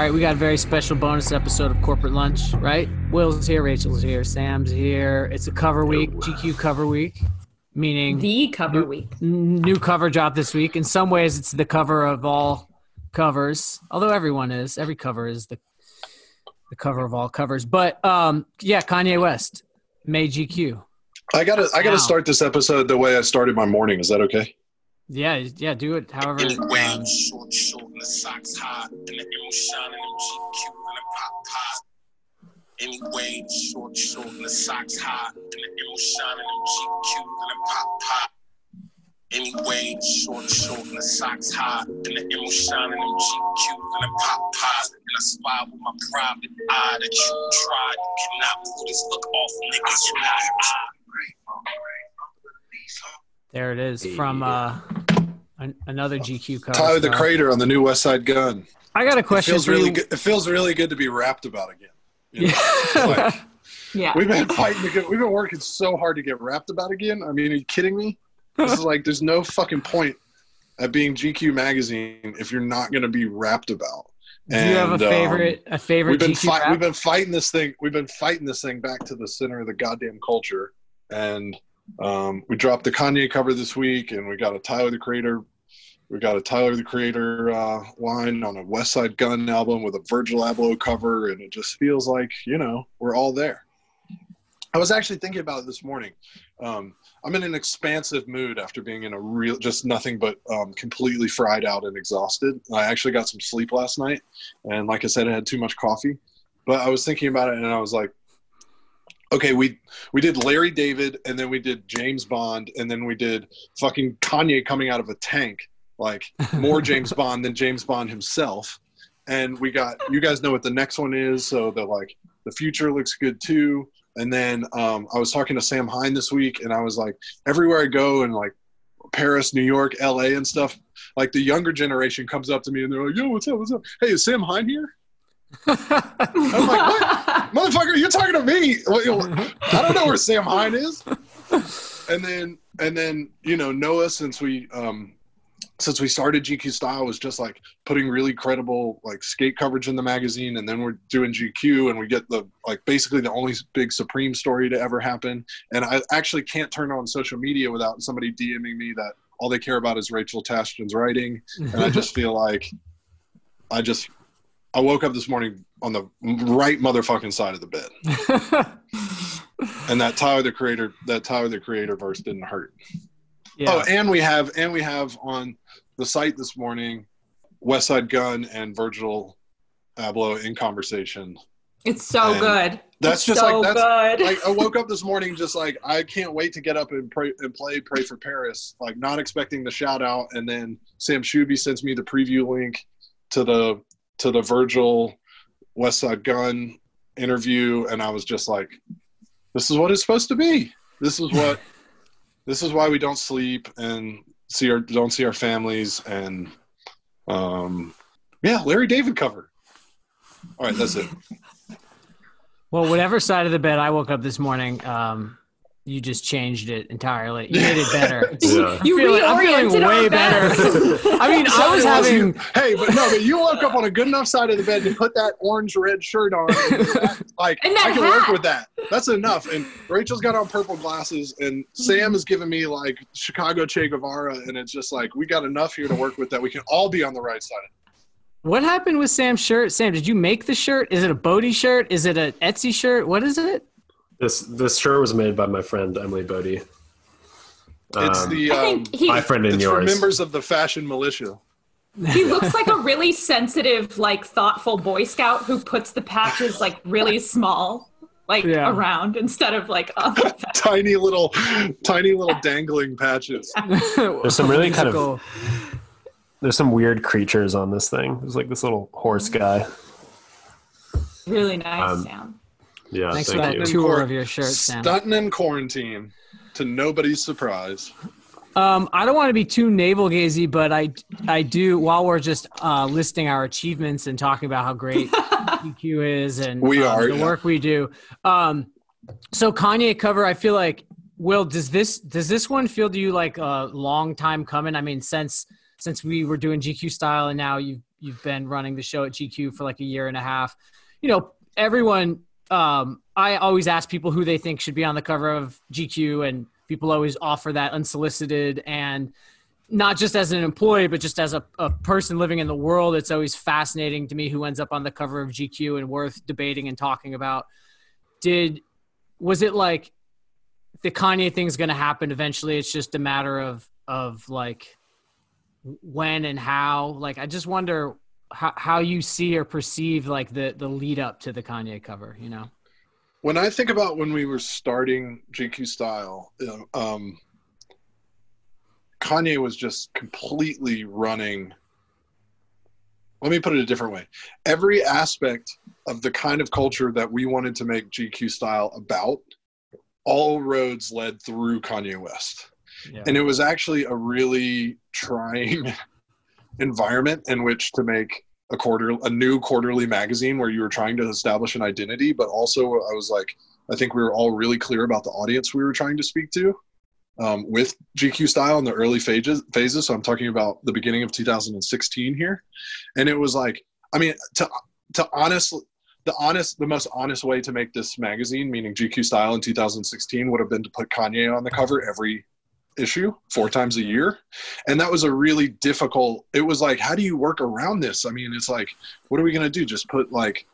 All right, we got a very special bonus episode of Corporate Lunch, right? Will's here, Rachel's here, Sam's here. It's a cover week, GQ cover week, meaning The cover week. new cover drop this week. In some ways, it's the cover of all covers, although everyone is. Every cover is the the cover of all covers. But um, yeah, Kanye West made GQ. I gotta I gotta Wow. start this episode the way I started my morning. Is that okay? Yeah, yeah, do it. However, Anyway, um, short, short, and the socks hot, and the emerald shining, them GQ, and the pop pop. Anyway, short, short, and the socks hot, and the emerald shining, them GQ, and the pop pop. Anyway, short, short, and the socks hot, and the emerald shining, them GQ, and the pop pop. And I spy with my private eye that you try. You cannot pull this look off, niggas. You're not. there it is from uh, an, another GQ cover. Tyler the. Creator on the new Westside Gunn. I got a It question feels really you. good. It feels really good to be rapped about again. You know? Yeah. Like, Yeah. we've been fighting to get, we've been working so hard to get rapped about again. I mean, are you kidding me? This is like there's no fucking point at being GQ magazine if you're not going to be rapped about. do you have And, a um, favorite? a favorite we've been GQ fight, we've been fighting this thing we've been fighting this thing back to the center of the goddamn culture and um, we dropped the kanye cover this week and we got a tyler the creator we got a tyler the creator uh, line on a westside gunn album with a virgil abloh cover and it just feels like you know we're all there. I was actually thinking about it this morning. Um, i'm in an expansive mood after being in a real just nothing but um, completely fried out and exhausted. I actually got some sleep last night and like I said, I had too much coffee. But I was thinking about it, and I was like, okay, we we did Larry David, and then we did James Bond, and then we did fucking Kanye coming out of a tank, like more James Bond than James Bond himself. And we got you guys know what the next one is, so the like the future looks good too. And then um, I was talking to Sam Hine this week, and I was like, everywhere I go, and like Paris, New York, LA, and stuff, like the younger generation comes up to me and they're like, "Yo, what's up? What's up? Hey, is Sam Hine here?" I'm like, "What, motherfucker? You're talking to me? I don't know where Sam Hine is." And then, and then, you know, Noah, since we um, since we started GQ Style, was just like putting really credible like skate coverage in the magazine, and then we're doing GQ, and we get the like basically the only big Supreme story to ever happen. And I actually can't turn on social media without somebody DMing me that all they care about is Rachel Tashjian's writing, and I just feel like I just I woke up this morning on the right motherfucking side of the bed, and that Tyler the Creator that Tyler the Creator verse didn't hurt. yeah. Oh, and we have and we have on the site this morning, Westside Gunn and Virgil Abloh in conversation. It's so And good. That's It's just so like that's good. like I woke up this morning just like I can't wait to get up and pray and play Pray for Paris. Like not expecting the shout out, and then Sam Schube sends me the preview link to the to the Virgil Westside Gunn interview, and I was just like, "This is what it's supposed to be. This is what. this is why we don't sleep and see our don't see our families and, um, yeah, Larry David cover. All right, that's it. Well, whatever side of the bed I woke up this morning, um, you just changed it entirely. You made it better. Yeah. You feeling, I'm feeling way better. I mean, I was having. you. Hey, but no, but you woke up on a good enough side of the bed to put that orange red shirt on. and like And that I can work with that. That's enough. And Rachel's got on purple glasses, and Sam is giving me like Chicago Che Guevara, and it's just like we got enough here to work with that we can all be on the right side. What happened with Sam's shirt? Sam, did you make the shirt? Is it a Bode shirt? Is it an Etsy shirt? What is it? This this shirt was made by my friend Emily Bode. It's Um, the I um, he, my friend and it's for yours. members of the fashion militia. he looks like a really sensitive, like thoughtful Boy Scout who puts the patches like really small, like Yeah. around instead of like up. Tiny little, tiny little dangling patches. There's some really kind of- There's some weird creatures on this thing. There's like this little horse guy. really nice Um, sound. Yeah, Thanks for that you. tour of your shirt, Sam. Stunting in quarantine, to nobody's surprise. Um, I don't want to be too navel gazy, but I I do. While we're just uh, listing our achievements and talking about how great GQ is and We um, are, the yeah. work we do. Um, so Kanye cover, I feel like. Will does this does this one feel to you like a long time coming? I mean, since since we were doing GQ style and now you've you've been running the show at GQ for like a year and a half. You know, everyone. Um, I always ask people who they think should be on the cover of GQ, and people always offer that unsolicited and not just as an employee, but just as a, a person living in the world. It's always fascinating to me who ends up on the cover of GQ and worth debating and talking about. Did was it like the Kanye thing's going to happen eventually? It's just a matter of of like when and how. Like, I just wonder how how you see or perceive like the the lead up to the Kanye cover. You know, when I think about when we were starting GQ Style, you know, um, Kanye was just completely running. Let me put it a different way. Every aspect of the kind of culture that we wanted to make GQ Style about, all roads led through Kanye West. Yeah. And it was actually a really trying environment in which to make a quarter a new quarterly magazine where you were trying to establish an identity, but also I was like, I think we were all really clear about the audience we were trying to speak to um, with GQ style in the early phases. Phases. So I'm talking about the beginning of 2016 here, and it was like, I mean, to to honestly. The honest, the most honest way to make this magazine, meaning GQ Style in 2016, would have been to put Kanye on the cover every issue four times a year. And that was a really difficult it was like how do you work around this? I mean it's like what are we going to do? Just put like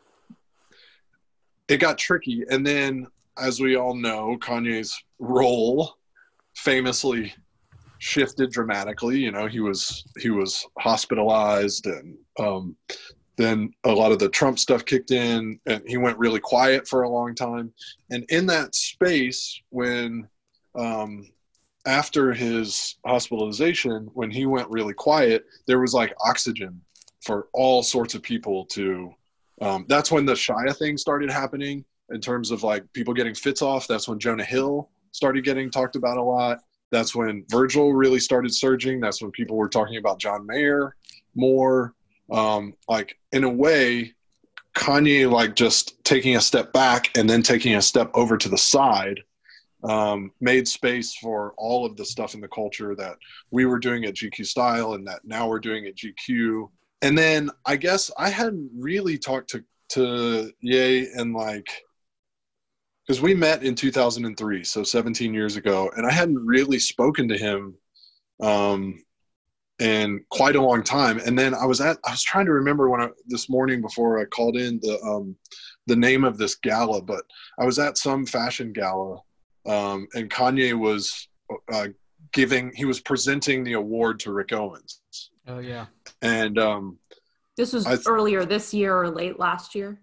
it got tricky. And then as we all know kanye's role famously shifted dramatically. You know he was he was hospitalized and um, then a lot of the trump stuff kicked in and he went really quiet for a long time. And in that space when um, after his hospitalization, when he went really quiet, there was like oxygen for all sorts of people to. Um, that's when the Shia thing started happening in terms of like people getting fits off. That's when Jonah Hill started getting talked about a lot. That's when Virgil really started surging. That's when people were talking about John Mayer more. Um, like in a way, Kanye like just taking a step back and then taking a step over to the side um, made space for all of the stuff in the culture that we were doing at GQ Style and that now we're doing at GQ. And then I guess I hadn't really talked to to Ye and like because we met in 2003, so 17 years ago, and I hadn't really spoken to him um, in quite a long time. And then I was at I was trying to remember when I this morning before I called in the um, the name of this gala, but I was at some fashion gala um, and Kanye was uh, giving he was presenting the award to Rick Owens. oh yeah, And um, This was th- earlier this year or late last year.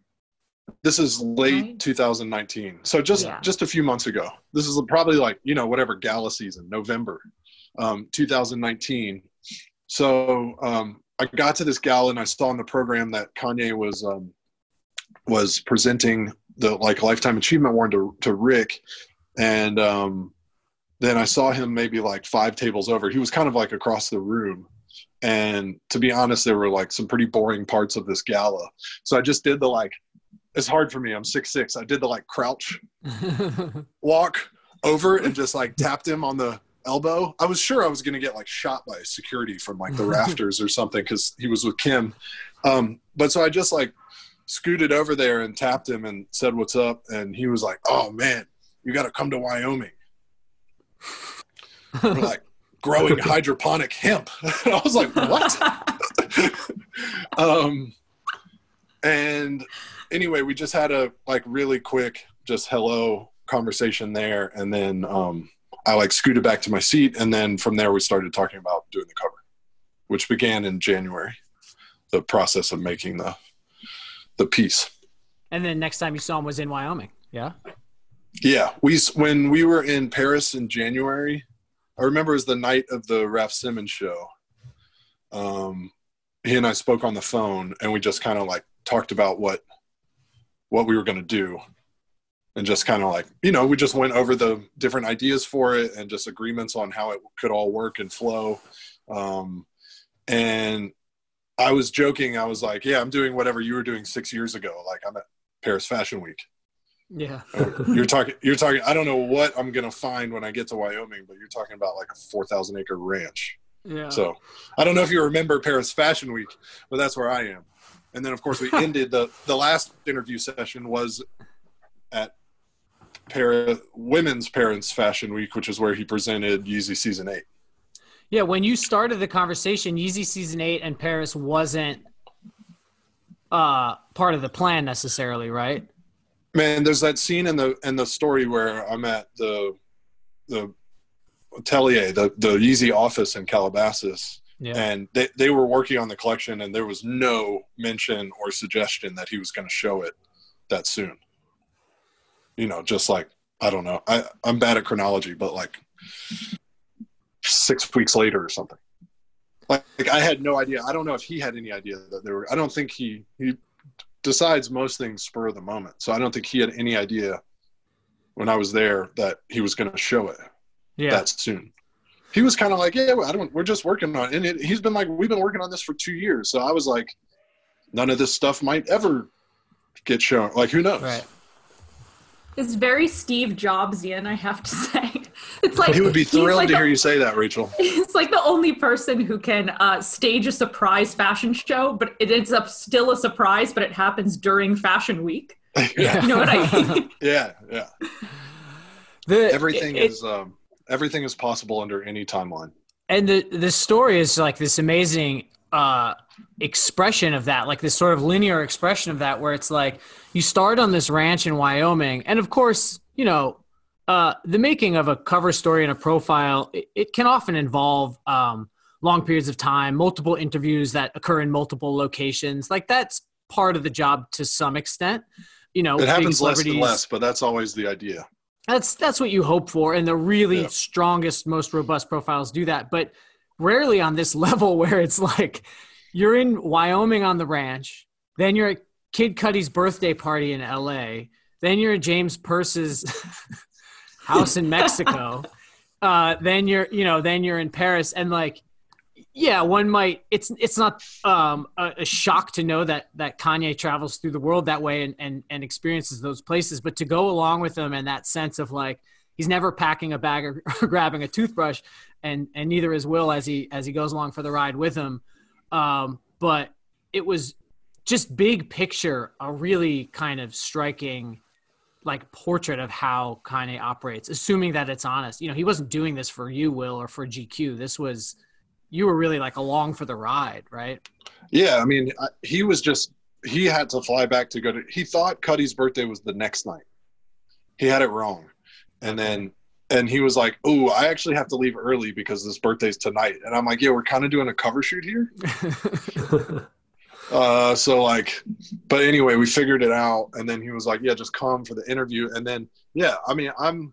this is late Right. 2019, so just Yeah. just a few months ago. This is probably like you know whatever gala season, November, um, 2019. So um, I got to this gala and I saw in the program that Kanye was um, was presenting the like lifetime achievement award to, to Rick, and um, then I saw him maybe like five tables over. He was kind of like across the room. And to be honest, there were like some pretty boring parts of this gala. So I just did the like, it's hard for me. I'm six six. I did the like crouch walk over and just like tapped him on the elbow. I was sure I was going to get like shot by security from like the rafters or something because he was with Kim. Um, but so I just like scooted over there and tapped him and said, What's up? And he was like, Oh man, you got to come to Wyoming. We're like growing hydroponic hemp. I was like, What? um, and anyway, we just had a like really quick, just hello conversation there, and then um, I like scooted back to my seat, and then from there we started talking about doing the cover, which began in January. The process of making the the piece. and then next time you saw him was in Wyoming. Yeah. Yeah, we when we were in Paris in January, I remember it was the night of the Raf Simons show. Um, he and I spoke on the phone, and we just kind of like talked about what what we were going to do, and just kind of like you know we just went over the different ideas for it and just agreements on how it could all work and flow. Um, and I was joking. I was like, "Yeah, I'm doing whatever you were doing six years ago. Like I'm at Paris Fashion Week." Yeah. you're talking you're talking i don't know what i'm gonna find when i get to wyoming but you're talking about like a 4000 acre ranch Yeah. So I don't know if you remember Paris Fashion Week, but that's where I am. And then of course we ended the the last interview session was at Paris Women's Parents Fashion Week, which is where he presented Yeezy Season Eight. Yeah, when you started the conversation, Yeezy season eight and Paris wasn't uh part of the plan necessarily, right? Man, there's that scene in the in the story where I'm at the the atelier, the the Yeezy office in Calabasas, Yeah. and they they were working on the collection, and there was no mention or suggestion that he was going to show it that soon. You know, just like I don't know, I I'm bad at chronology, but like six weeks later or something. Like, like I had no idea. I don't know if he had any idea that there were. I don't think he he decides most things spur of the moment. So I don't think he had any idea when I was there that he was going to show it yeah. that soon. He was kind of like, yeah, I don't. We're just working on it. And it, he's been like, we've been working on this for two years. So I was like, none of this stuff might ever get shown. Like, who knows? right. It's very Steve Jobsian, I have to say. It's like He would be he's thrilled like to the- hear you say that, Rachel. He's like the only person who can uh, stage a surprise fashion show, but it ends up still a surprise, but it happens during Fashion Week. yeah, You know what I mean? yeah, yeah. The Everything it- is um, everything is possible under any timeline. and the the story is like this amazing uh expression of that like this sort of linear expression of that where it's like you start on this ranch in wyoming and of course you know uh the making of a cover story and a profile it, it can often involve um long periods of time multiple interviews that occur in multiple locations like that's part of the job to some extent you know It happens less and less, but that's always the idea. that's that's what you hope for, and the really Yeah. strongest, most robust profiles do that. But rarely on this level where it's like you're in Wyoming on the ranch, then you're at Kid Cudi's birthday party in L.A., then you're at James Perse's house in Mexico, uh, then you're you know then you're in Paris, and like yeah, one might. It's it's not um, a, a shock to know that that Kanye travels through the world that way and, and and experiences those places, but to go along with them and that sense of like he's never packing a bag or, or grabbing a toothbrush, and and neither is Will as he as he goes along for the ride with him. Um, but it was just big picture, a really kind of striking like portrait of how Kanye operates, assuming that it's honest. You know, he wasn't doing this for you, Will, or for GQ. This was you were really like along for the ride, right? Yeah, I mean, I, he was just he had to fly back to go to. He thought Cudi's birthday was the next night. He had it wrong, and then and he was like, "Oh, I actually have to leave early because this birthday's tonight." And I'm like, "Yeah, we're kind of doing a cover shoot here." Uh, so like, but anyway, we figured it out, and then he was like, "Yeah, just come for the interview." And then yeah, I mean, I'm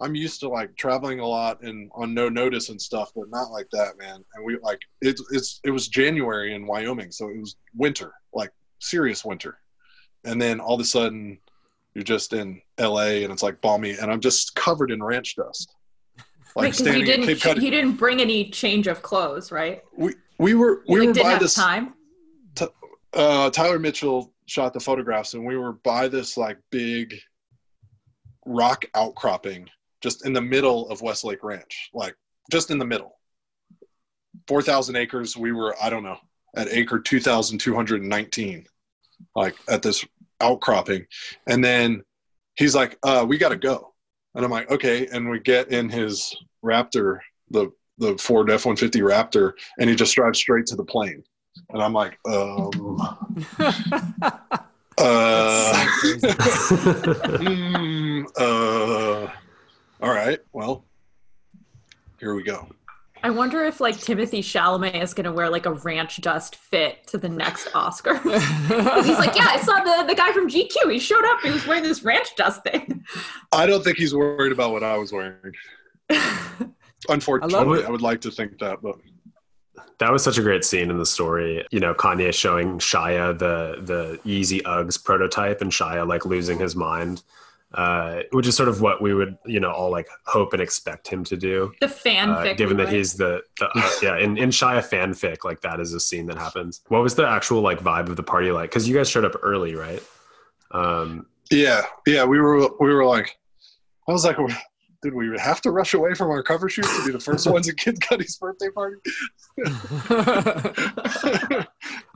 I'm used to like traveling a lot and on no notice and stuff, but not like that, man. And we like it, it's it was January in Wyoming, so it was winter, like serious winter. And then all of a sudden, you're just in LA and it's like balmy, and I'm just covered in ranch dust. Like Because you didn't, he didn't bring any change of clothes, right? We we were we like, were by this. time. uh, Tyler Mitchell shot the photographs, and we were by this like big rock outcropping just in the middle of Westlake Ranch, like just in the middle. 4,000 acres. We were, I don't know, at acre 2,219, like at this outcropping. And then he's like, uh, we got to go. And I'm like, okay. And we get in his Raptor, the, the Ford F 150 Raptor, and he just drives straight to the plane. And I'm like, um, uh, mm, uh, all right. Well, here we go. I wonder if like Timothée Chalamet is gonna wear like a ranch dust fit to the next Oscar. He's like, yeah, I saw the, the guy from GQ. He showed up. He was wearing this ranch dust thing. I don't think he's worried about what I was wearing. Unfortunately, I, it. would like to think that, but That was such a great scene in the story. You know, Kanye showing Shia the the Yeezy Uggs prototype, and Shia like losing his mind, uh, which is sort of what we would you know all like hope and expect him to do. The Uh, fanfic. given that he's the, the uh, yeah in, in Shia fanfic, like that is a scene that happens. What was the actual like vibe of the party like? Because you guys showed up early, right? Um, yeah, yeah, we were we were like, I was like, did we have to rush away from our cover shoot to be the first ones at Kid Cudi's birthday party?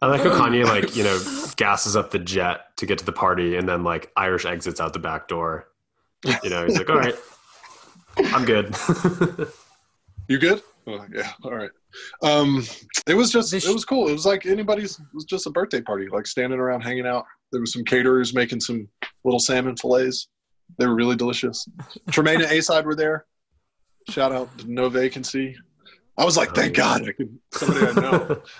I like how Kanye like you know gasses up the jet to get to the party, and then like Irish exits out the back door. You know, he's like, "All right, I'm good." You good? Oh, yeah. All right. Um, it was just it was cool. It was like anybody's. It was just a birthday party, like standing around hanging out. There was some caterers making some little salmon fillets. They were really delicious. Tremaine and Acyde were there. Shout out to No Vacancy. I was like, thank God, I could somebody I know.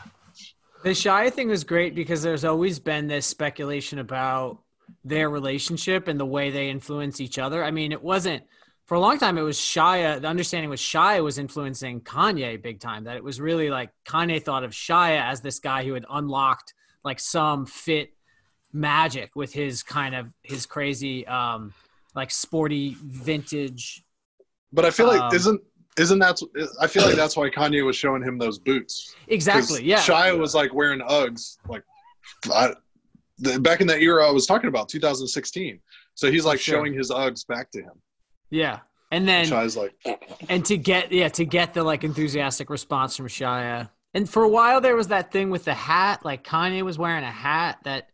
The Shia thing was great because there's always been this speculation about their relationship and the way they influence each other. I mean, it wasn't for a long time. It was Shia. The understanding was Shia was influencing Kanye big time. That it was really like Kanye thought of Shia as this guy who had unlocked like some fit magic with his kind of his crazy um like sporty vintage. But I feel like Um, isn't isn't that? I feel like that's why Kanye was showing him those boots. Exactly. Yeah. Shia was like wearing Uggs, like I, the, back in that era I was talking about, 2016. So he's like Sure. showing his Uggs back to him. Yeah. And then Shia's like, and to get yeah to get the like enthusiastic response from Shia. And for a while there was that thing with the hat, like Kanye was wearing a hat that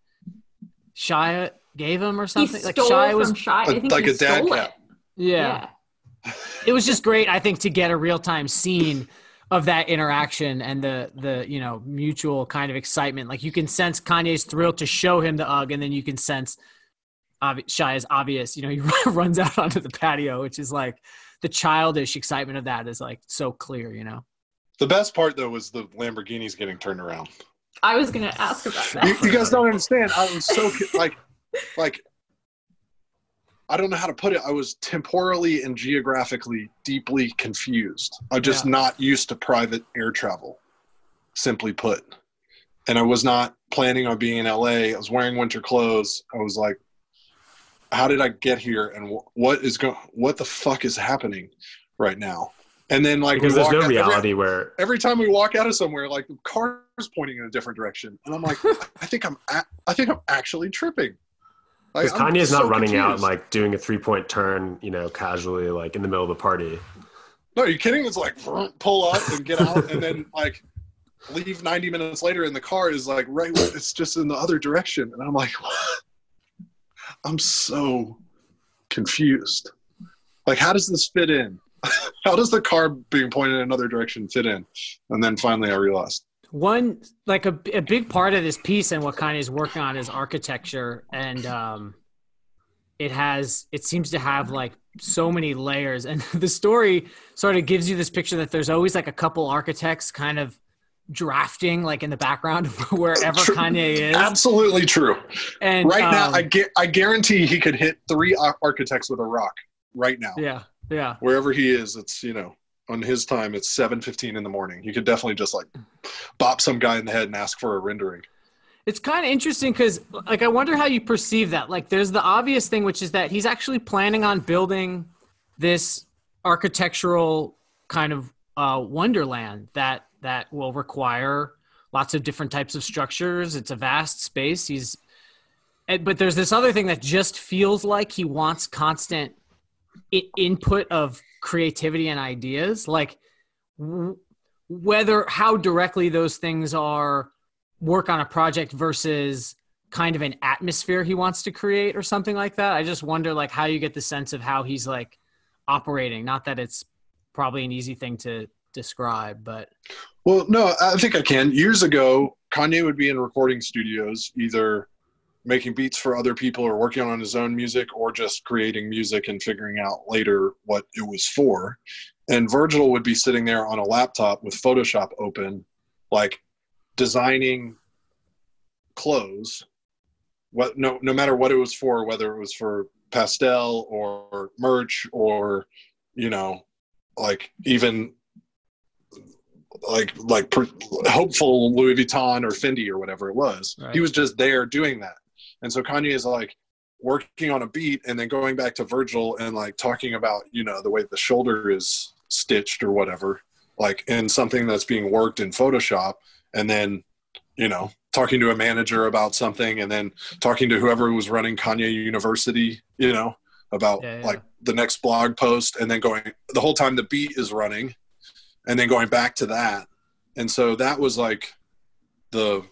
Shia gave him or He something. Like stole Shia from was Shy. I think like he a dad stole cap. it. yeah. It was just great, I think, to get a real time scene of that interaction and the the you know mutual kind of excitement. Like you can sense Kanye's thrilled to show him the UGG, and then you can sense obvi- is obvious. You know, he runs out onto the patio, which is like the childish excitement of that is like so clear. You know. The best part though was the Lamborghinis getting turned around. I was gonna ask about You, that. you guys don't understand. I was so like, like, I don't know how to put it. I was temporally and geographically deeply confused. I'm just Yeah. not used to private air travel, simply put. And I was not planning on being in LA. I was wearing winter clothes. I was like, how did I get here? And wh- what is going? What the fuck is happening right now? And then like because there's no out- every- reality where every time we walk out of somewhere, like the car's pointing in a different direction, and I'm like, I think I'm, a- I think I'm actually tripping. Like, because Kanye's not so running out and like doing a three point turn, you know, casually like in the middle of the party. No, are you kidding? It's like pull up and get out, and then like leave 90 minutes later, and the car is like right. It's just in the other direction, and I'm like, what? I'm so confused. Like, how does this fit in? how does the car being pointed in another direction fit in? And then finally, I realized. One like a, a big part of this piece and what Kanye's working on is architecture and um it has it seems to have like so many layers and the story sort of gives you this picture that there's always like a couple architects kind of drafting like in the background wherever True. Kanye is Absolutely true. and right now, um, I get, I guarantee he could hit three architects with a rock right now. yeah yeah Wherever he is, it's you know on his time, it's seven fifteen in the morning. you could definitely just like bop some guy in the head and ask for a rendering. It's kind of interesting because, like, I wonder how you perceive that. Like, there's the obvious thing, which is that he's actually planning on building this architectural kind of uh, wonderland that that will require lots of different types of structures. It's a vast space. He's, but there's this other thing that just feels like he wants constant input of creativity and ideas. Like, whether how directly those things are work on a project versus kind of an atmosphere he wants to create or something like that. I just wonder like how you get the sense of how he's like operating. Not that it's probably an easy thing to describe, but Well, no, I think I can. Years ago, Kanye would be in recording studios, either making beats for other people or working on his own music or just creating music and figuring out later what it was for. And Virgil would be sitting there on a laptop with Photoshop open, like designing clothes. What no no matter what it was for, whether it was for Pastelle or merch or you know, like even like like per, hopeful Louis Vuitton or Fendi or whatever it was. Right. He was just there doing that, and so Kanye is like working on a beat and then going back to Virgil and like talking about you know the way the shoulder is stitched or whatever, like in something that's being worked in Photoshop, and then you know talking to a manager about something, and then talking to whoever was running Kanye University, you know. about Yeah, yeah. like the next blog post and then going the whole time the beat is running and then going back to that and so that was like the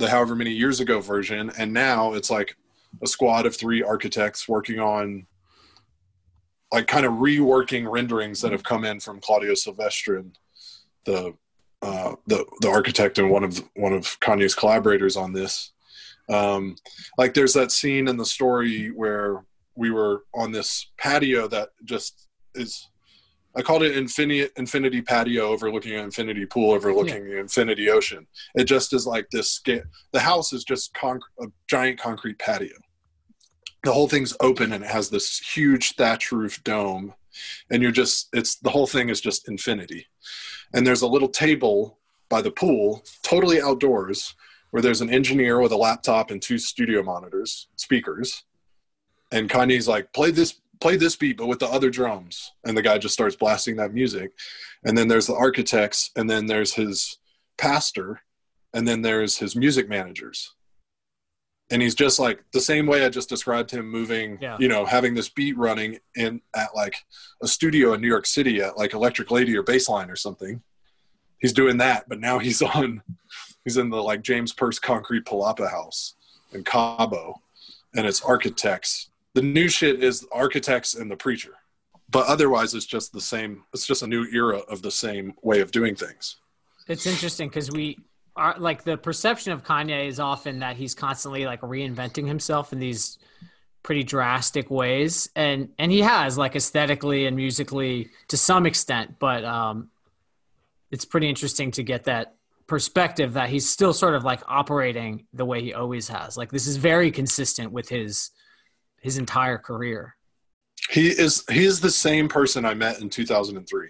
the however many years ago version and now it's like a squad of three architects working on like kind of reworking renderings that have come in from Claudio Silvestrin, the uh, the the architect and one of one of Kanye's collaborators on this. Um, like there's that scene in the story where we were on this patio that just is I called it infinity infinity patio overlooking an infinity pool overlooking the infinity ocean. It just is like this sca- the house is just conc- a giant concrete patio. The whole thing's open and it has this huge thatch roof dome and you're just it's the whole thing is just infinity. And there's a little table by the pool, totally outdoors, where there's an engineer with a laptop and two studio monitors, speakers. And Kanye's like, play this, play this beat, but with the other drums. And the guy just starts blasting that music. And then there's the architects, and then there's his pastor, and then there's his music managers. And he's just like the same way I just described him moving, Yeah. you know, having this beat running in at like a studio in New York City at like Electric Lady or Baseline or something. He's doing that, but now he's on he's in the like James Perse concrete palapa house in Cabo and it's architects. The new shit is architects and the preacher. But otherwise it's just the same it's just a new era of the same way of doing things. It's interesting because we are like the perception of Kanye is often that he's constantly like reinventing himself in these pretty drastic ways, and and he has like aesthetically and musically to some extent, but um, it's pretty interesting to get that perspective that he's still sort of like operating the way he always has. Like this is very consistent with his his entire career. He is he is the same person I met in 2003.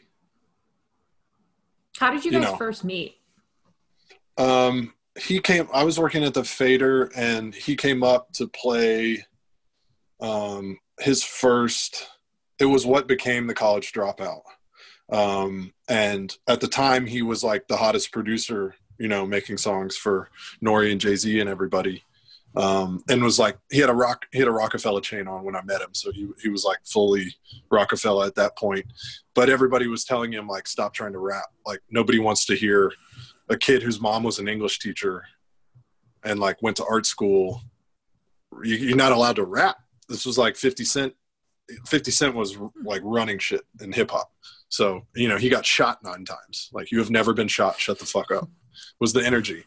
How did you You guys know. first meet? Um, he came. I was working at the Fader, and he came up to play. Um, his first. It was what became the College Dropout, um, and at the time he was like the hottest producer. You know, making songs for Nori and Jay Z and everybody, um, and was like he had a rock he had a Rockefeller chain on when I met him, so he he was like fully Rockefeller at that point. But everybody was telling him like stop trying to rap. Like nobody wants to hear a kid whose mom was an English teacher and like went to art school. You, you're not allowed to rap. This was like 50 Cent. 50 Cent was like running shit in hip hop. So, you know, he got shot nine times. Like, you have never been shot. Shut the fuck up. Was the energy.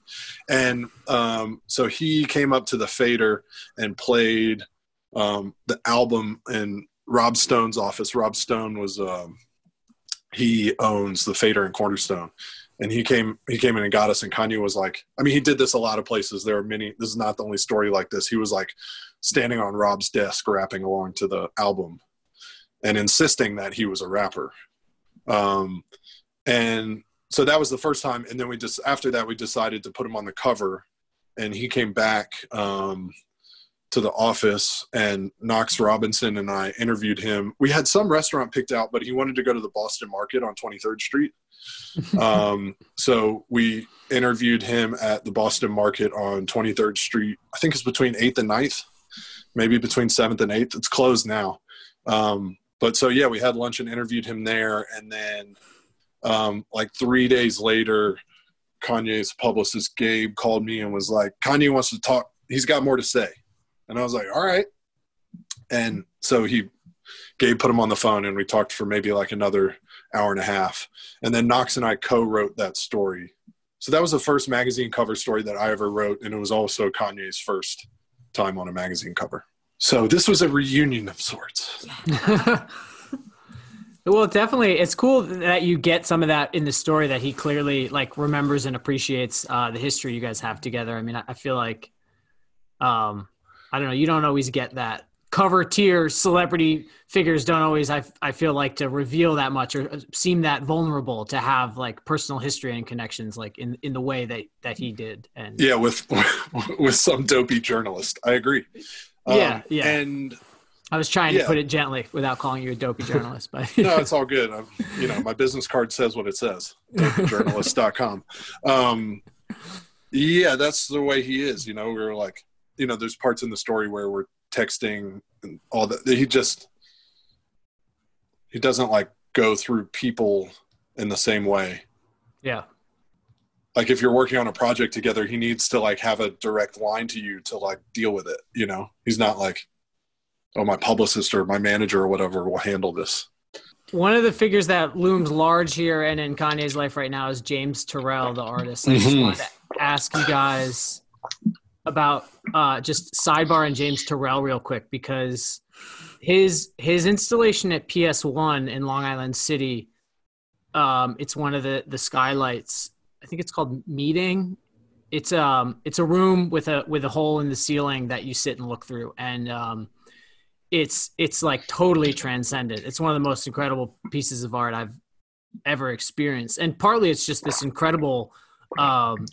And um, so he came up to the Fader and played um, the album in Rob Stone's office. Rob Stone was, um, he owns the Fader and Cornerstone. And he came he came in and got us. And kanye was like i mean he did this a lot of places. There are many this is not the only story like this. He was like standing on rob's desk rapping along to the album and insisting that he was a rapper. Um, and so that was the first time and then we just after that we decided to put him on the cover and he came back um, to the office and knox robinson and i interviewed him we had some restaurant picked out but he wanted to go to the boston market on 23rd street um, so we interviewed him at the Boston Market on 23rd Street. I think it's between 8th and 9th, maybe between 7th and 8th. It's closed now. Um, but so, yeah, we had lunch and interviewed him there. And then, um, like three days later, Kanye's publicist, Gabe, called me and was like, Kanye wants to talk. He's got more to say. And I was like, all right. And so he, Gabe put him on the phone and we talked for maybe like another hour and a half. And then Knox and I co-wrote that story. So that was the first magazine cover story that I ever wrote, and it was also Kanye's first time on a magazine cover. So this was a reunion of sorts. well, definitely, it's cool that you get some of that in the story that he clearly like remembers and appreciates uh, the history you guys have together. I mean, I, I feel like, um, I don't know, you don't always get that cover tier celebrity figures don't always I, I feel like to reveal that much or seem that vulnerable to have like personal history and connections like in, in the way that that he did and Yeah, with with some dopey journalist. I agree. Um, Yeah, yeah. And I was trying to put it gently without calling you a dopey journalist but no, it's all good. I'm, you know, my business card says what it says. Journalist.com. Um, yeah, that's the way he is. You know, we're like, you know, there's parts in the story where we're texting and all that. He just, he doesn't like go through people in the same way. Yeah. Like if you're working on a project together, he needs to like have a direct line to you to like deal with it. You know, he's not like, oh, my publicist or my manager or whatever will handle this. One of the figures that looms large here and in Kanye's life right now is James Turrell, the artist. I just Mhm. wanted to ask you guys about uh, just sidebar and James Turrell real quick because his his installation at PS1 in Long Island City, um, it's one of the the skylights. I think it's called Meeting. It's um it's a room with a with a hole in the ceiling that you sit and look through and um it's it's like totally transcendent. It's one of the most incredible pieces of art I've ever experienced, and partly it's just this incredible um,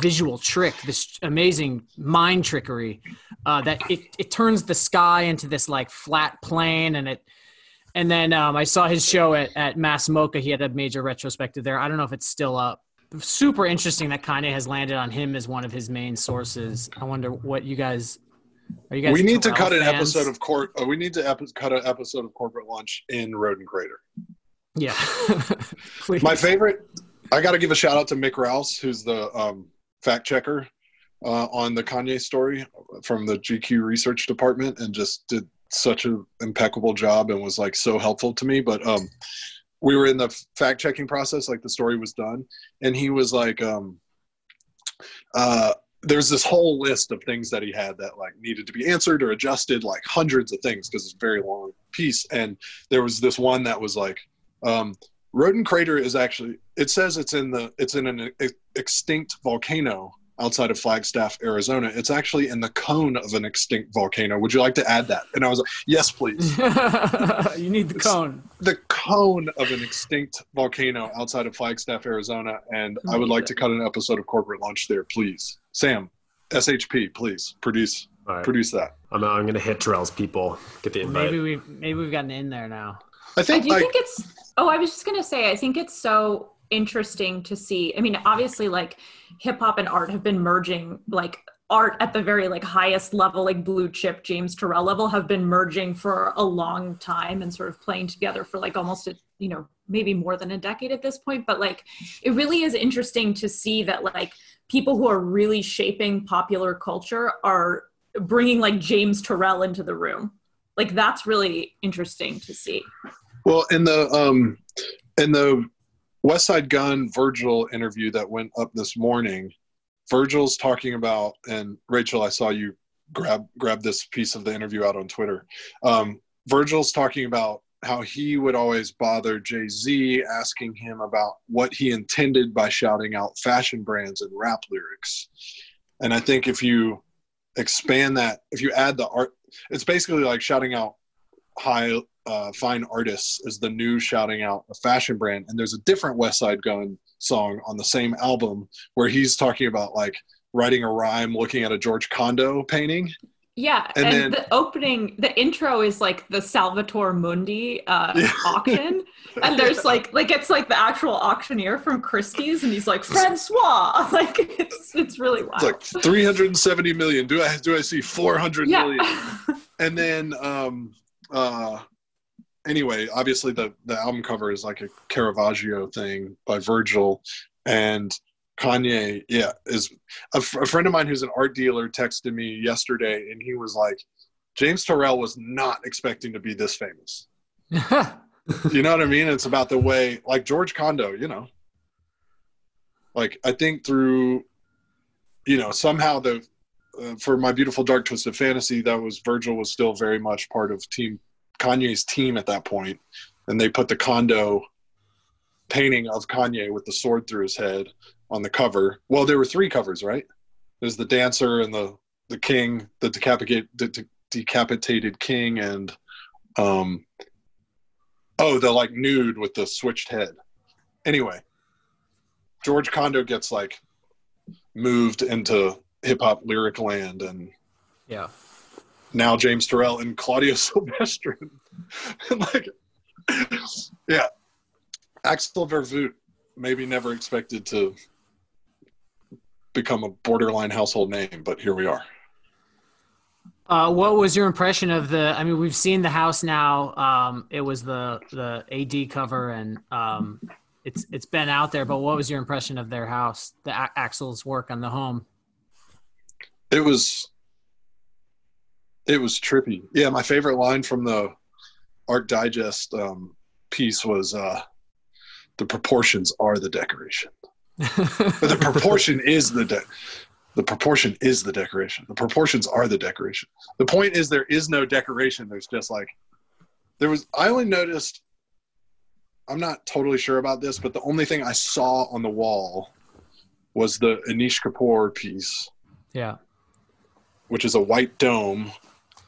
visual trick, this amazing mind trickery uh, that it it turns the sky into this like flat plane, and it. And then um, I saw his show at, at MASS MoCA. He had a major retrospective there. I don't know if it's still up. Super interesting that Kanye has landed on him as one of his main sources. I wonder what you guys are. You guys we need to cut an episode of court. Uh, we need to epi- cut an episode of corporate lunch in Roden Crater. Yeah. Please. My favorite. I got to give a shout out to Mick Rouse, who's the um, fact checker uh, on the Kanye story from the GQ research department, and just did such an impeccable job and was like so helpful to me. But um, we were in the fact checking process, like the story was done, and he was like, um, uh, there's this whole list of things that he had that like needed to be answered or adjusted, like hundreds of things because it's a very long piece. And there was this one that was like, um, Roden Crater is actually. It says it's in the. It's in an ex- extinct volcano outside of Flagstaff, Arizona. It's actually in the cone of an extinct volcano. Would you like to add that? And I was like, yes, please. you need the cone. the cone of an extinct volcano outside of Flagstaff, Arizona, and I would like to cut an episode of Corporate Lunch there, please. Sam, SHP, please produce All right. produce that. I'm, I'm going to hit Turrell's people, get the invite. Maybe we maybe we've gotten in there now. I I think do like think it's. Oh, I was just gonna say. I think it's so interesting to see. I mean, obviously, like hip hop and art have been merging. Like art at the very like highest level, like blue chip James Turrell level, have been merging for a long time and sort of playing together for like almost a you know maybe more than a decade at this point. But like, it really is interesting to see that like people who are really shaping popular culture are bringing like James Turrell into the room. Like that's really interesting to see. Well, in the um, in the Westside Gunn Virgil interview that went up this morning, Virgil's talking about, and Rachel, I saw you grab grab this piece of the interview out on Twitter. Um, Virgil's talking about how he would always bother Jay Z, asking him about what he intended by shouting out fashion brands and rap lyrics. And I think if you expand that, if you add the art, it's basically like shouting out high uh, fine artists is the new shouting out a fashion brand and there's a different westside gunn song on the same album where he's talking about like writing a rhyme looking at a george condo painting Yeah, And and, then- the opening, the intro is like the Salvator Mundi uh, Yeah. auction, and there's like, like it's like the actual auctioneer from Christie's, and he's like Francois, like it's it's really wild. it's like 370 million do i do i see 400 million? yeah, and then um uh anyway obviously the the album cover is like a caravaggio thing by virgil and kanye yeah is a, a friend of mine who's an art dealer texted me yesterday and he was like james turrell was not expecting to be this famous. You know what i mean? It's about the way like george condo you know. Like i think through you know somehow the uh, for my beautiful dark twisted fantasy that was virgil was still very much part of team kanye's team at that point. And they put the condo painting of kanye with the sword through his head on the cover well there were three covers right there's the dancer and the the king the decapitated de- de- decapitated king and um oh the like nude with the switched head anyway george condo gets like moved into hip hop lyric land, and yeah. now James Turrell and Claudio Silvestri. like, yeah, Axel Vervoordt maybe never expected to become a borderline household name, but here we are. Uh, what was your impression of the? I mean, we've seen the house now. Um, it was the the AD cover, and um, it's it's been out there. But what was your impression of their house? The A- Axel's work on the home. It was it was trippy. Yeah, my favorite line from the Art Digest um, piece was uh, the proportions are the decoration. But the proportion is the de- the proportion is the decoration. The proportions are the decoration. The point is there is no decoration. There's just like there was I only noticed I'm not totally sure about this, but the only thing I saw on the wall was the Anish Kapoor piece yeah. which is a white dome,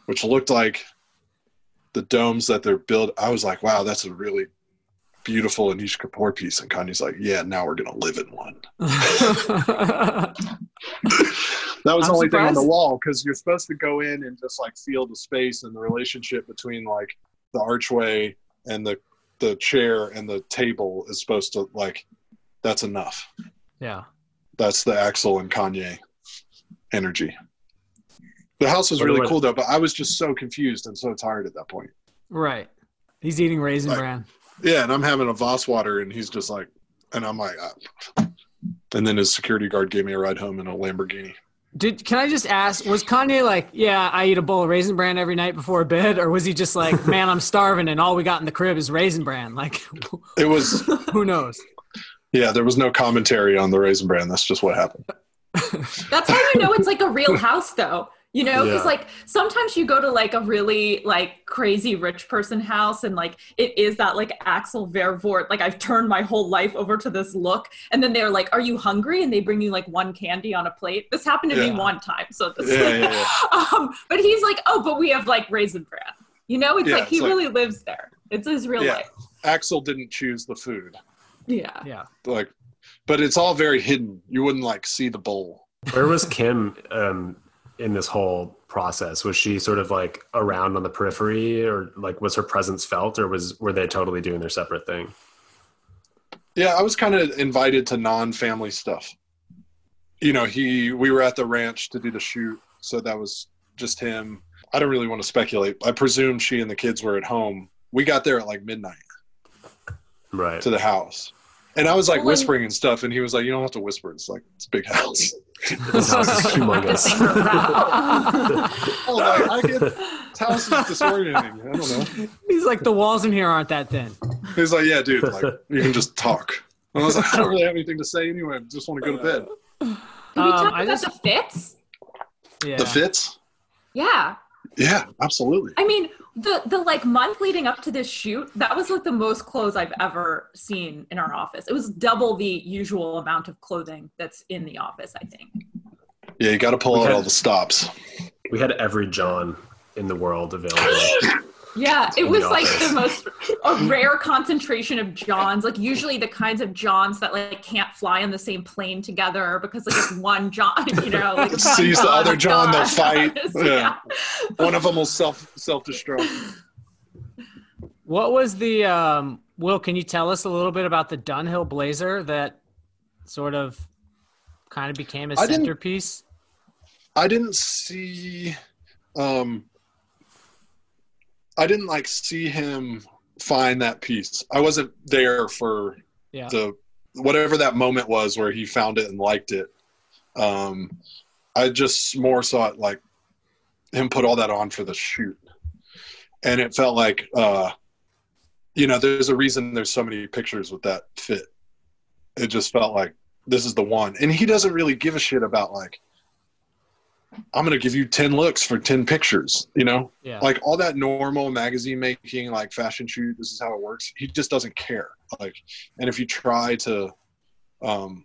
which looked like the domes that they're built. I was like, wow, that's a really beautiful Anish Kapoor piece. And Kanye's like, yeah, now we're going to live in one. That was I'm the only thing on the wall because you're supposed to go in and just like feel the space and the relationship between like the archway and the the chair and the table is supposed to like that's enough. yeah. That's the Axel and Kanye energy. The house was really cool though, but I was just so confused and so tired at that point. Right. He's eating raisin Like- bran. Yeah, and I'm having a Voss water, and he's just like, and I'm like, uh, and then his security guard gave me a ride home in a Lamborghini. Did can I just ask? Was Kanye like, yeah, I eat a bowl of raisin bran every night before bed, or was he just like, man, I'm starving and all we got in the crib is raisin bran? Like, It was, who knows? yeah, there was no commentary on the raisin bran. That's just what happened. That's how you know it's like a real house, though. You know, because Yeah. like sometimes you go to like a really like crazy rich person house, and like it is that like Axel Vervoordt, like I've turned my whole life over to this look, and then they're like, "Are you hungry?" and they bring you like one candy on a plate. This happened to Yeah. me one time, so this. Yeah, yeah, yeah. um, but he's like, "Oh, but we have like raisin bran." You know, it's Yeah, like he it's like- really lives there. It's his real Yeah. life. Axel didn't choose the food, Yeah. Yeah. like, but it's all very hidden. You wouldn't like see the bowl. Where was Kim um, in this whole process? Was she sort of like around on the periphery, or like was her presence felt, or was were they totally doing their separate thing? Yeah, I was kind of invited to non-family stuff. You know, he we were at the ranch to do the shoot, so that was just him. I don't really want to speculate. I presume she and the kids were at home. We got there at like midnight Right. to the house. And I was like Well, whispering and stuff, and he was like, "You don't have to whisper. It's like it's a big house." This house is humongous. her rap. Oh, like, I get this house is disorienting. I don't know. He's like, the walls in here aren't that thin. He's like, "Yeah, dude, like you can just talk." And I was like, "I don't really have anything to say anyway. I just want to go to bed." Can we Um, talk I about just- the fits? Yeah. The fits? Yeah. Yeah, absolutely. I mean, the the like month leading up to this shoot, that was like the most clothes I've ever seen in our office. It was double the usual amount of clothing that's in the office, I think. Yeah, you got to pull We out had- all the stops. We had every John in the world available. Yeah, it was the like the most a rare concentration of Johns. Like usually the kinds of Johns that like can't fly on the same plane together because like it's one John, you know, like one Sees the other John, they'll fight. Yeah. Yeah. One of them will self self destruct. What was the um, Will? Can you tell us a little bit about the Dunhill Blazer that sort of kind of became a I didn't- centerpiece? I didn't see um I didn't like see him find that piece. I wasn't there for Yeah. the whatever that moment was where he found it and liked it. Um I just more saw it like him put all that on for the shoot. And it felt like uh you know, there's a reason there's so many pictures with that fit. It just felt like this is the one. And he doesn't really give a shit about like I'm going to give you 10 looks for 10 pictures, you know? Yeah. Like all that normal magazine making, like fashion shoot, this is how it works. He just doesn't care. Like, and if you try to, um,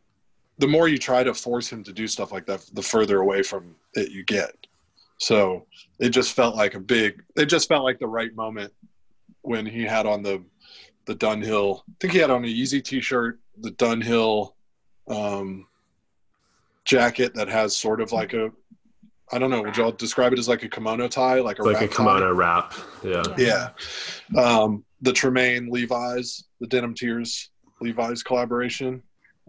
the more you try to force him to do stuff like that, the further away from it you get. So it just felt like a big, it just felt like the right moment when he had on the, the Dunhill, I think he had on a Yeezy t-shirt, the Dunhill, um, jacket that has sort of like a, I don't know, would y'all describe it as like a kimono tie, like a like a wrap tie? kimono wrap. Yeah. Yeah. Um, the Tremaine Levi's, the Denim Tears Levi's collaboration,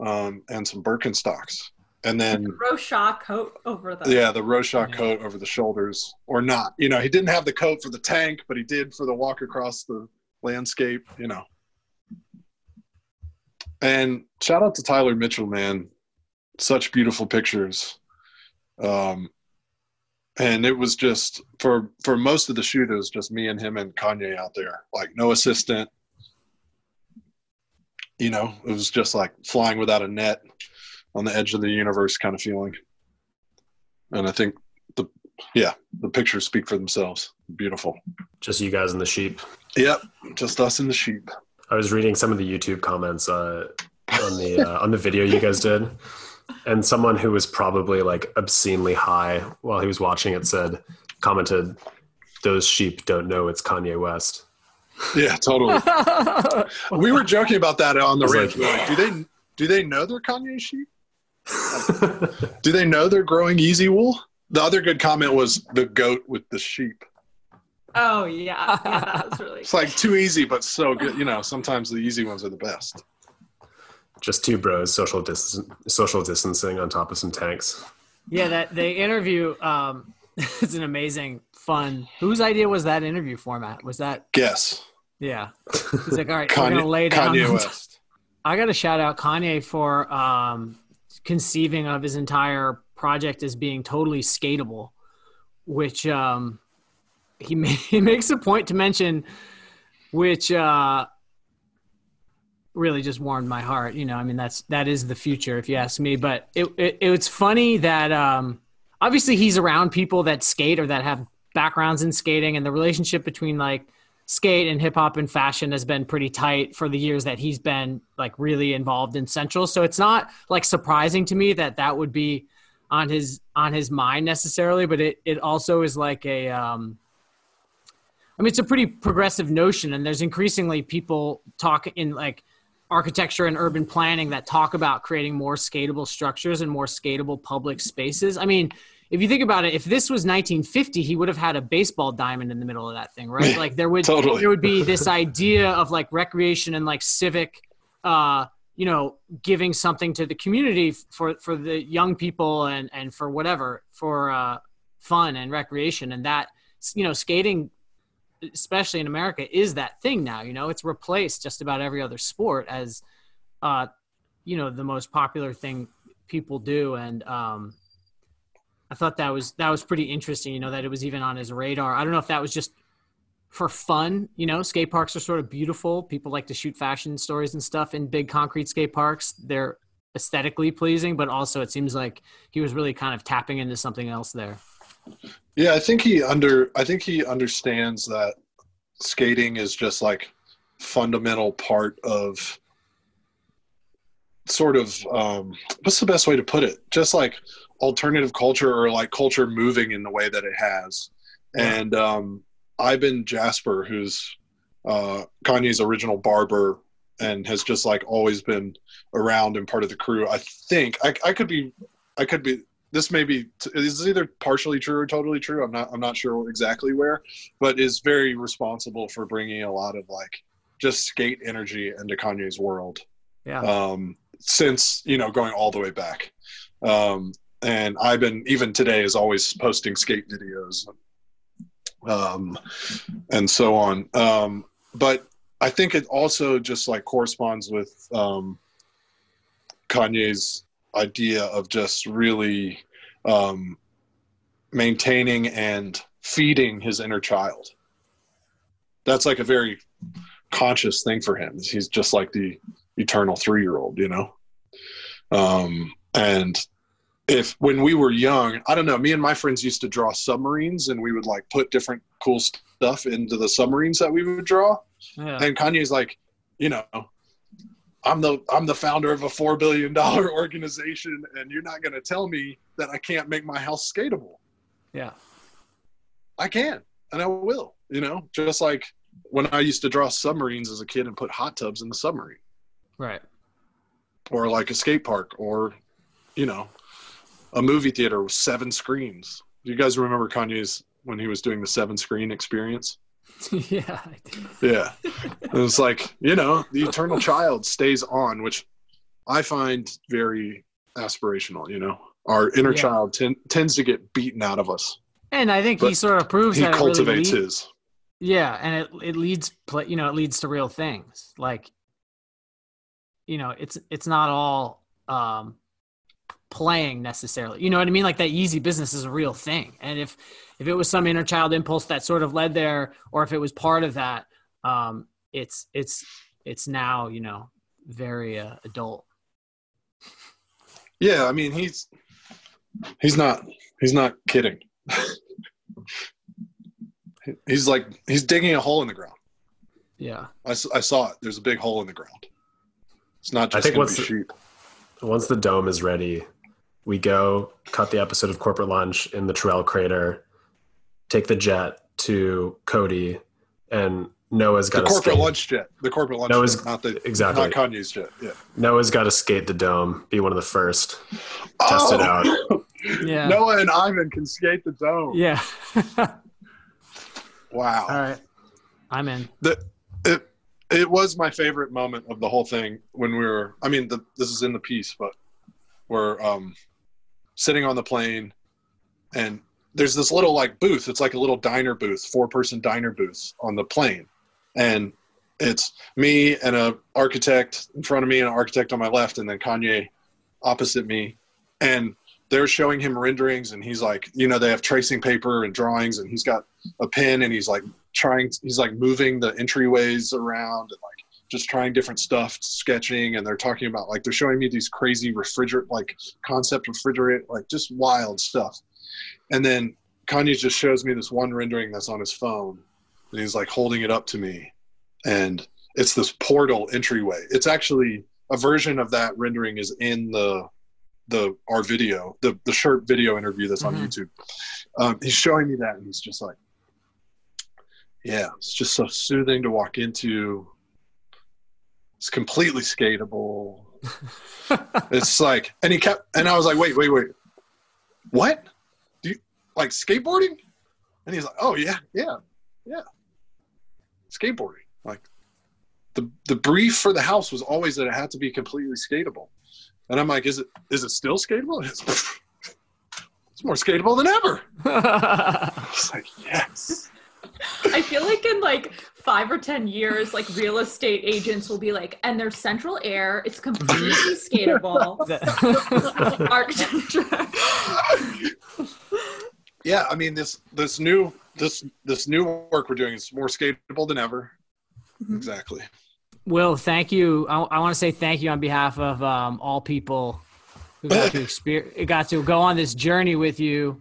um, and some Birkenstocks. and then the Rochas coat over the. yeah, the Rochas Yeah. coat over the shoulders, or not. You know, he didn't have the coat for the tank, but he did for the walk across the landscape. You know. And shout out to Tyler Mitchell, man. Such beautiful pictures. Um, and it was just for for most of the shoot, it was just me and him and Kanye out there, like no assistant. You know, it was just like flying without a net on the edge of the universe kind of feeling. And I think the yeah, the pictures speak for themselves. Beautiful. Just you guys and the sheep. Yep, just us and the sheep. I was reading some of the YouTube comments uh, on the uh, on the video you guys did, and someone who was probably like obscenely high while he was watching it said, commented, "Those sheep don't know it's Kanye West." Yeah, totally. we were joking about that on the It's ranch. like- like, do they do they know they're Kanye sheep? Do they know they're growing Yeezy wool? The other good comment was the goat with the sheep. Oh yeah, yeah, that was really. It's like too easy, but so good. You know, sometimes the easy ones are the best. Just two bros social dis- social distancing on top of some tanks. yeah, that the interview. Um, it's an amazing, fun. Whose idea was that interview format? Was that Guess yeah? He's like, all right, we're gonna lay down. Kanye West. I got to shout out Kanye for um, conceiving of his entire project as being totally skatable, which um, he, ma- he makes a point to mention, which uh, really just warmed my heart. You know, I mean, that's that is the future, if you ask me. But it, it it's funny that um, obviously he's around people that skate or that have backgrounds in skating, and the relationship between like skate and hip hop and fashion has been pretty tight for the years that he's been like really involved in Central. So it's not like surprising to me that that would be on his on his mind necessarily, but it it also is like a um I mean it's a pretty progressive notion and there's increasingly people talk in like architecture and urban planning that talk about creating more skatable structures and more skatable public spaces. I mean, if you think about it, if this was 1950, he would have had a baseball diamond in the middle of that thing, right? Like there would Totally. there would be this idea of like recreation and like civic, uh, you know, giving something to the community for for the young people and and for whatever for uh, fun and recreation, and that you know, skating, especially in America, is that thing now. You know, it's replaced just about every other sport as, uh, you know, the most popular thing people do, and um, I thought that was that was pretty interesting. You know that it was even on his radar. I don't know if that was just for fun. You know, skate parks are sort of beautiful. People like to shoot fashion stories and stuff in big concrete skate parks. They're aesthetically pleasing, but also it seems like he was really kind of tapping into something else there. Yeah, I think he under I think he understands that skating is just like fundamental part of sort of um what's the best way to put it? Just like alternative culture or like culture moving in the way that it has. And um Ibn Jasper, who's uh Kanye's original barber and has just like always been around and part of the crew. I think I, I could be I could be this may be this is either partially true or totally true. I'm not I'm not sure exactly where, but is very responsible for bringing a lot of like just skate energy into Kanye's world. Yeah. Um, since you know going all the way back, um, and Ibn even today is always posting skate videos, um, and so on. Um, but I think it also just like corresponds with um, Kanye's idea of just really um, maintaining and feeding his inner child. That's like a very conscious thing for him. He's just like the eternal three year old, you know? Um, and if when we were young, I don't know, me and my friends used to draw submarines and we would like put different cool stuff into the submarines that we would draw. Yeah. And Kanye's like, you know, I'm the I'm the founder of a four billion dollar organization, and you're not going to tell me that I can't make my house skatable. Yeah. I can, and I will. You know, just like when I used to draw submarines as a kid and put hot tubs in the submarine, Right. or like a skate park, or you know, a movie theater with seven screens. Do you guys remember Kanye's when he was doing the seven screen experience? yeah. I. Yeah. it was like, you know, the eternal child stays on, which I find very aspirational. You know, our inner Yeah. child ten, tends to get beaten out of us. And I think he sort of proves He that it really cultivates lead- his. Yeah, and it it leads you know it leads to real things like you know it's it's not all um playing necessarily. You know what I mean? Like that Yeezy business is a real thing. And if if it was some inner child impulse that sort of led there or if it was part of that um it's it's it's now, you know, very uh, adult. Yeah, I mean he's he's not he's not kidding. he's like he's digging a hole in the ground. Yeah. I saw it. There's a big hole in the ground. It's not just I just think going what's to be the- sheep. Once the dome is ready, we go cut the episode of Corporate Lunch in the Turrell crater, take the jet to Cody, and Noah's got to corporate skate. lunch jet. The corporate lunch Noah's- jet, not the exactly. not Kanye's jet. Yeah. Noah's got to skate the dome, be one of the first. Test it out. Yeah. Noah and Ibn can skate the dome. Yeah. Wow. All right. I'm in. the it it was my favorite moment of the whole thing when we were i mean the, this is in the piece but we're um sitting on the plane and there's this little like booth. It's like a little diner booth four person diner booth on the plane. And it's me and a architect in front of me and an architect on my left and then kanye opposite me. And they're showing him renderings and he's like you know they have tracing paper and drawings and he's got a pen and he's like trying he's like moving the entryways around and like just trying different stuff sketching and they're talking about like they're showing me these crazy refrigerate like concept refrigerate like just wild stuff and then kanye just shows me this one rendering that's on his phone and he's like holding it up to me and it's this portal entryway it's actually a version of that rendering is in the the our video the the shirt video interview that's on Mhm. youtube um, he's showing me that and he's just like yeah, it's just so soothing to walk into. It's completely skatable. it's like, and he kept, and I was like, wait, wait, wait, what? Do you like skateboarding? And he's like, oh yeah, yeah, yeah, skateboarding. Like the the brief for the house was always that it had to be completely skatable, and I'm like, is it is it still skatable? It's, it's more skatable than ever. I was like, yes. I feel like in like five or ten years, like real estate agents will be like, and there's central air, it's completely skatable. Architecture. yeah i mean this this new this this new work we're doing is more skatable than ever Mhm. exactly Will, thank you. I, I want to say thank you on behalf of um, all people who got to experience, got to go on this journey with you.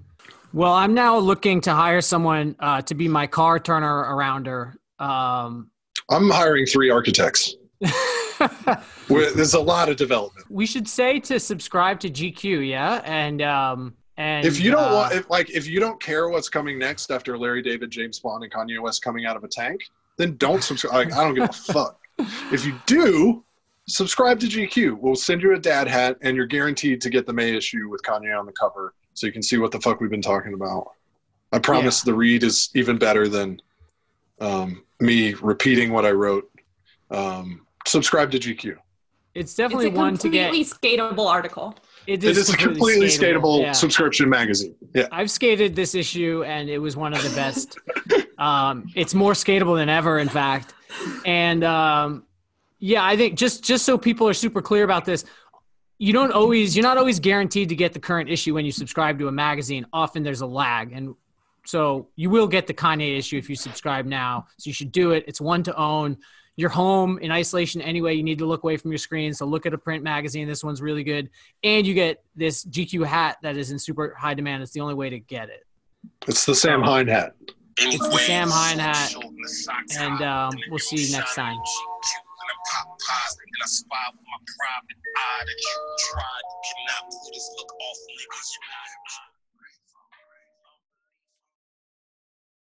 Well, I'm now looking to hire someone uh, to be my car turner arounder. Um, i'm hiring three architects. There's a lot of development. We should say to subscribe to GQ, yeah, and um, and if you don't uh, want if like if you don't care what's coming next after larry david james bond and kanye west coming out of a tank then don't subscribe like, i don't give a fuck. If you do subscribe to gq we'll send you a dad hat and you're guaranteed to get the may issue with kanye on the cover so you can see what the fuck we've been talking about. I promise the read is even better than um, me repeating what i wrote um, subscribe to gq it's It's definitely a one to get. completely skatable article. it is a completely skatable yeah. subscription magazine yeah I've skated this issue and it was one of the best. um, it's more skatable than ever, in fact. And um, yeah, I think just just so people are super clear about this, you don't always you're not always guaranteed to get the current issue when you subscribe to a magazine. Often there's a lag, and so you will get the Kanye issue if you subscribe now. So you should do it. It's one to own. You're home in isolation anyway. You need to look away from your screen. So look at a print magazine. This one's really good, and you get this GQ hat that is in super high demand. It's the only way to get it. it's the sam hine hat It's the Sam Hine hat, and um, we'll see you next time. And I spy with my private eye that you tried. You cannot put this look off niggas.